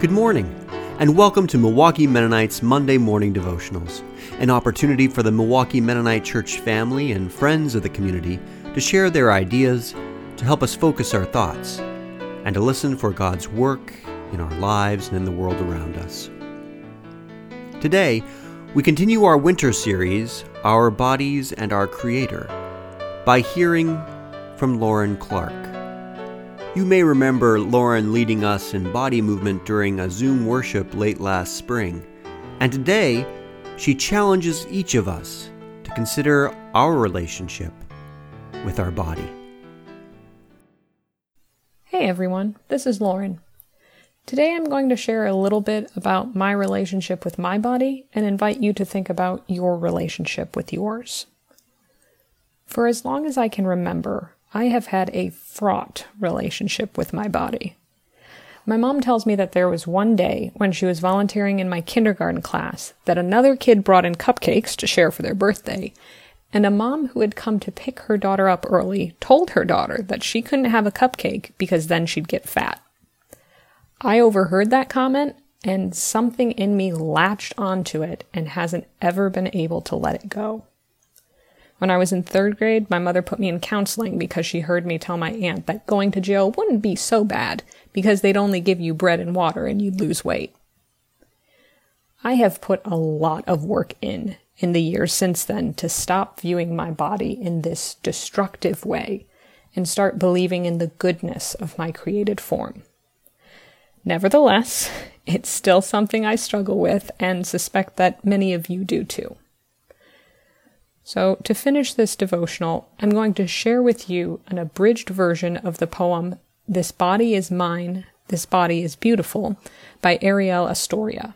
Good morning, and welcome to Milwaukee Mennonites Monday Morning Devotionals, an opportunity for the Milwaukee Mennonite Church family and friends of the community to share their ideas, to help us focus our thoughts, and to listen for God's work in our lives and in the world around us. Today, we continue our winter series, Our Bodies and Our Creator, by hearing from Lauren Clark. You may remember Lauren leading us in body movement during a Zoom worship late last spring, and today she challenges each of us to consider our relationship with our body. Hey everyone, this is Lauren. Today I'm going to share a little bit about my relationship with my body and invite you to think about your relationship with yours. For as long as I can remember, I have had a fraught relationship with my body. My mom tells me that there was one day when she was volunteering in my kindergarten class that another kid brought in cupcakes to share for their birthday, and a mom who had come to pick her daughter up early told her daughter that she couldn't have a cupcake because then she'd get fat. I overheard that comment, and something in me latched onto it and hasn't ever been able to let it go. When I was in third grade, my mother put me in counseling because she heard me tell my aunt that going to jail wouldn't be so bad because they'd only give you bread and water and you'd lose weight. I have put a lot of work in in the years since then to stop viewing my body in this destructive way and start believing in the goodness of my created form. Nevertheless, it's still something I struggle with and suspect that many of you do too. So, to finish this devotional, I'm going to share with you an abridged version of the poem This Body is Mine, This Body is Beautiful by Arielle Estoria.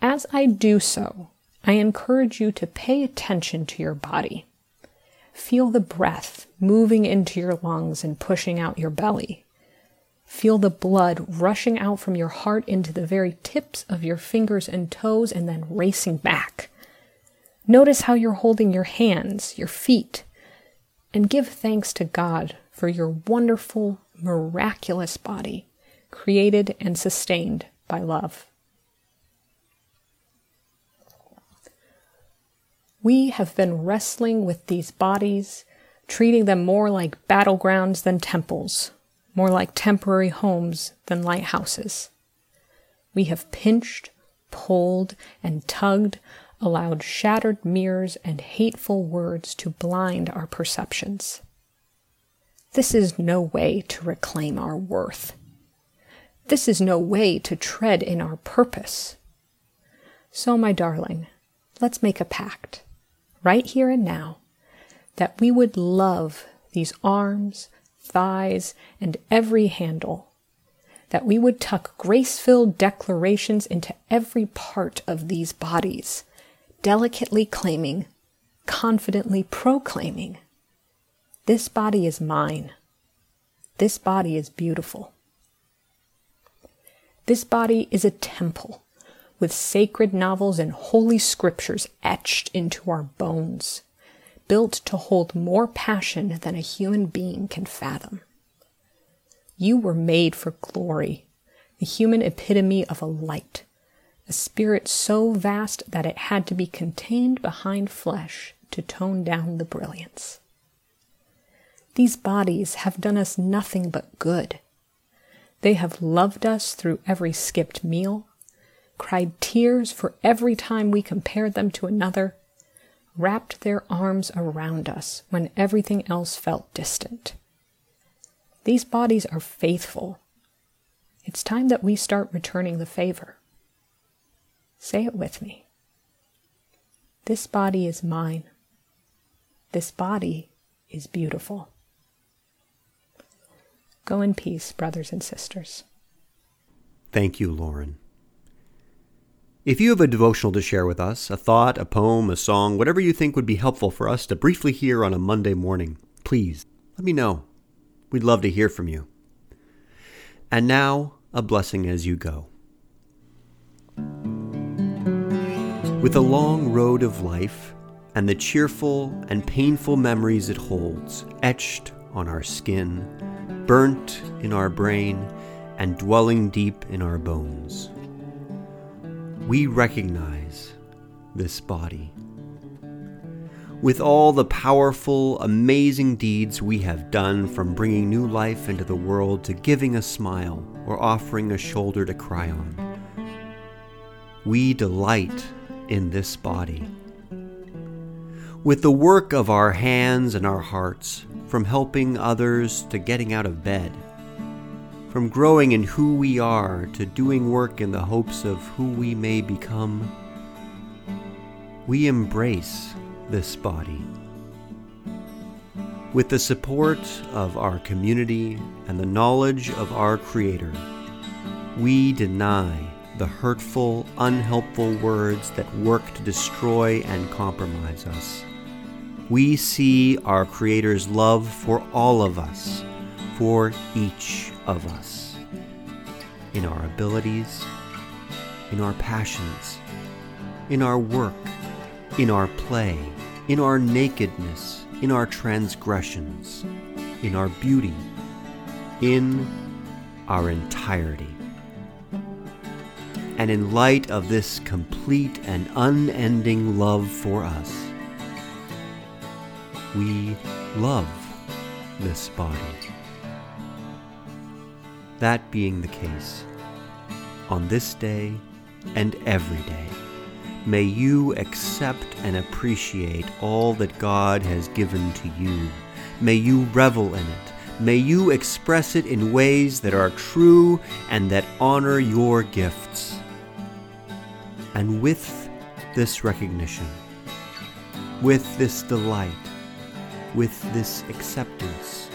As I do so, I encourage you to pay attention to your body. Feel the breath moving into your lungs and pushing out your belly. Feel the blood rushing out from your heart into the very tips of your fingers and toes and then racing back. Notice how you're holding your hands, your feet, and give thanks to God for your wonderful, miraculous body, created and sustained by love. We have been wrestling with these bodies, treating them more like battlegrounds than temples, more like temporary homes than lighthouses. We have pinched, pulled, and tugged allowed shattered mirrors and hateful words to blind our perceptions. This is no way to reclaim our worth. This is no way to tread in our purpose. So, my darling, let's make a pact, right here and now, that we would love these arms, thighs, and every handle, that we would tuck grace filled declarations into every part of these bodies delicately claiming, confidently proclaiming, This body is mine. This body is beautiful. This body is a temple with sacred novels and holy scriptures etched into our bones, built to hold more passion than a human being can fathom. You were made for glory, the human epitome of a light a spirit so vast that it had to be contained behind flesh to tone down the brilliance. These bodies have done us nothing but good. They have loved us through every skipped meal, cried tears for every time we compared them to another, wrapped their arms around us when everything else felt distant. These bodies are faithful. It's time that we start returning the favor. Say it with me. This body is mine. This body is beautiful. Go in peace, brothers and sisters. Thank you, Lauren. If you have a devotional to share with us, a thought, a poem, a song, whatever you think would be helpful for us to briefly hear on a Monday morning, please let me know. We'd love to hear from you. And now, a blessing as you go. With the long road of life and the cheerful and painful memories it holds, etched on our skin, burnt in our brain, and dwelling deep in our bones. We recognize this body. With all the powerful, amazing deeds we have done, from bringing new life into the world to giving a smile or offering a shoulder to cry on, we delight in this body. With the work of our hands and our hearts, from helping others to getting out of bed, from growing in who we are to doing work in the hopes of who we may become, we embrace this body. With the support of our community and the knowledge of our Creator, we deny the hurtful, unhelpful words that work to destroy and compromise us. We see our Creator's love for all of us, for each of us, in our abilities, in our passions, in our work, in our play, in our nakedness, in our transgressions, in our beauty, in our entirety. And in light of this complete and unending love for us, we love this body. That being the case, on this day and every day, may you accept and appreciate all that God has given to you. May you revel in it. May you express it in ways that are true and that honor your gifts. And with this recognition, with this delight, with this acceptance,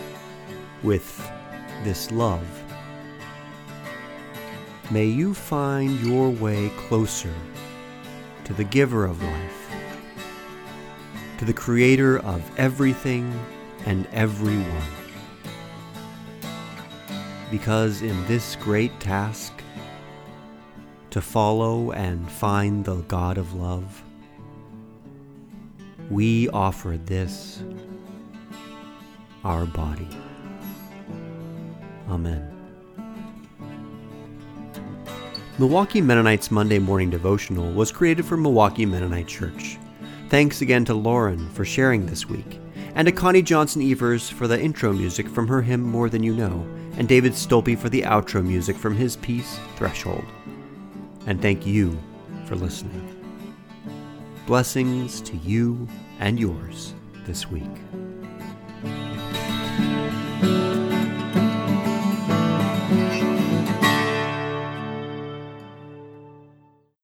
with this love, may you find your way closer to the giver of life, to the creator of everything and everyone. Because in this great task, to follow and find the God of love, we offer this, our body. Amen. Milwaukee Mennonites Monday Morning Devotional was created for Milwaukee Mennonite Church. Thanks again to Lauren for sharing this week, and to Connie Johnson Evers for the intro music from her hymn More Than You Know, and David Stolpe for the outro music from his piece Threshold and thank you for listening. Blessings to you and yours this week.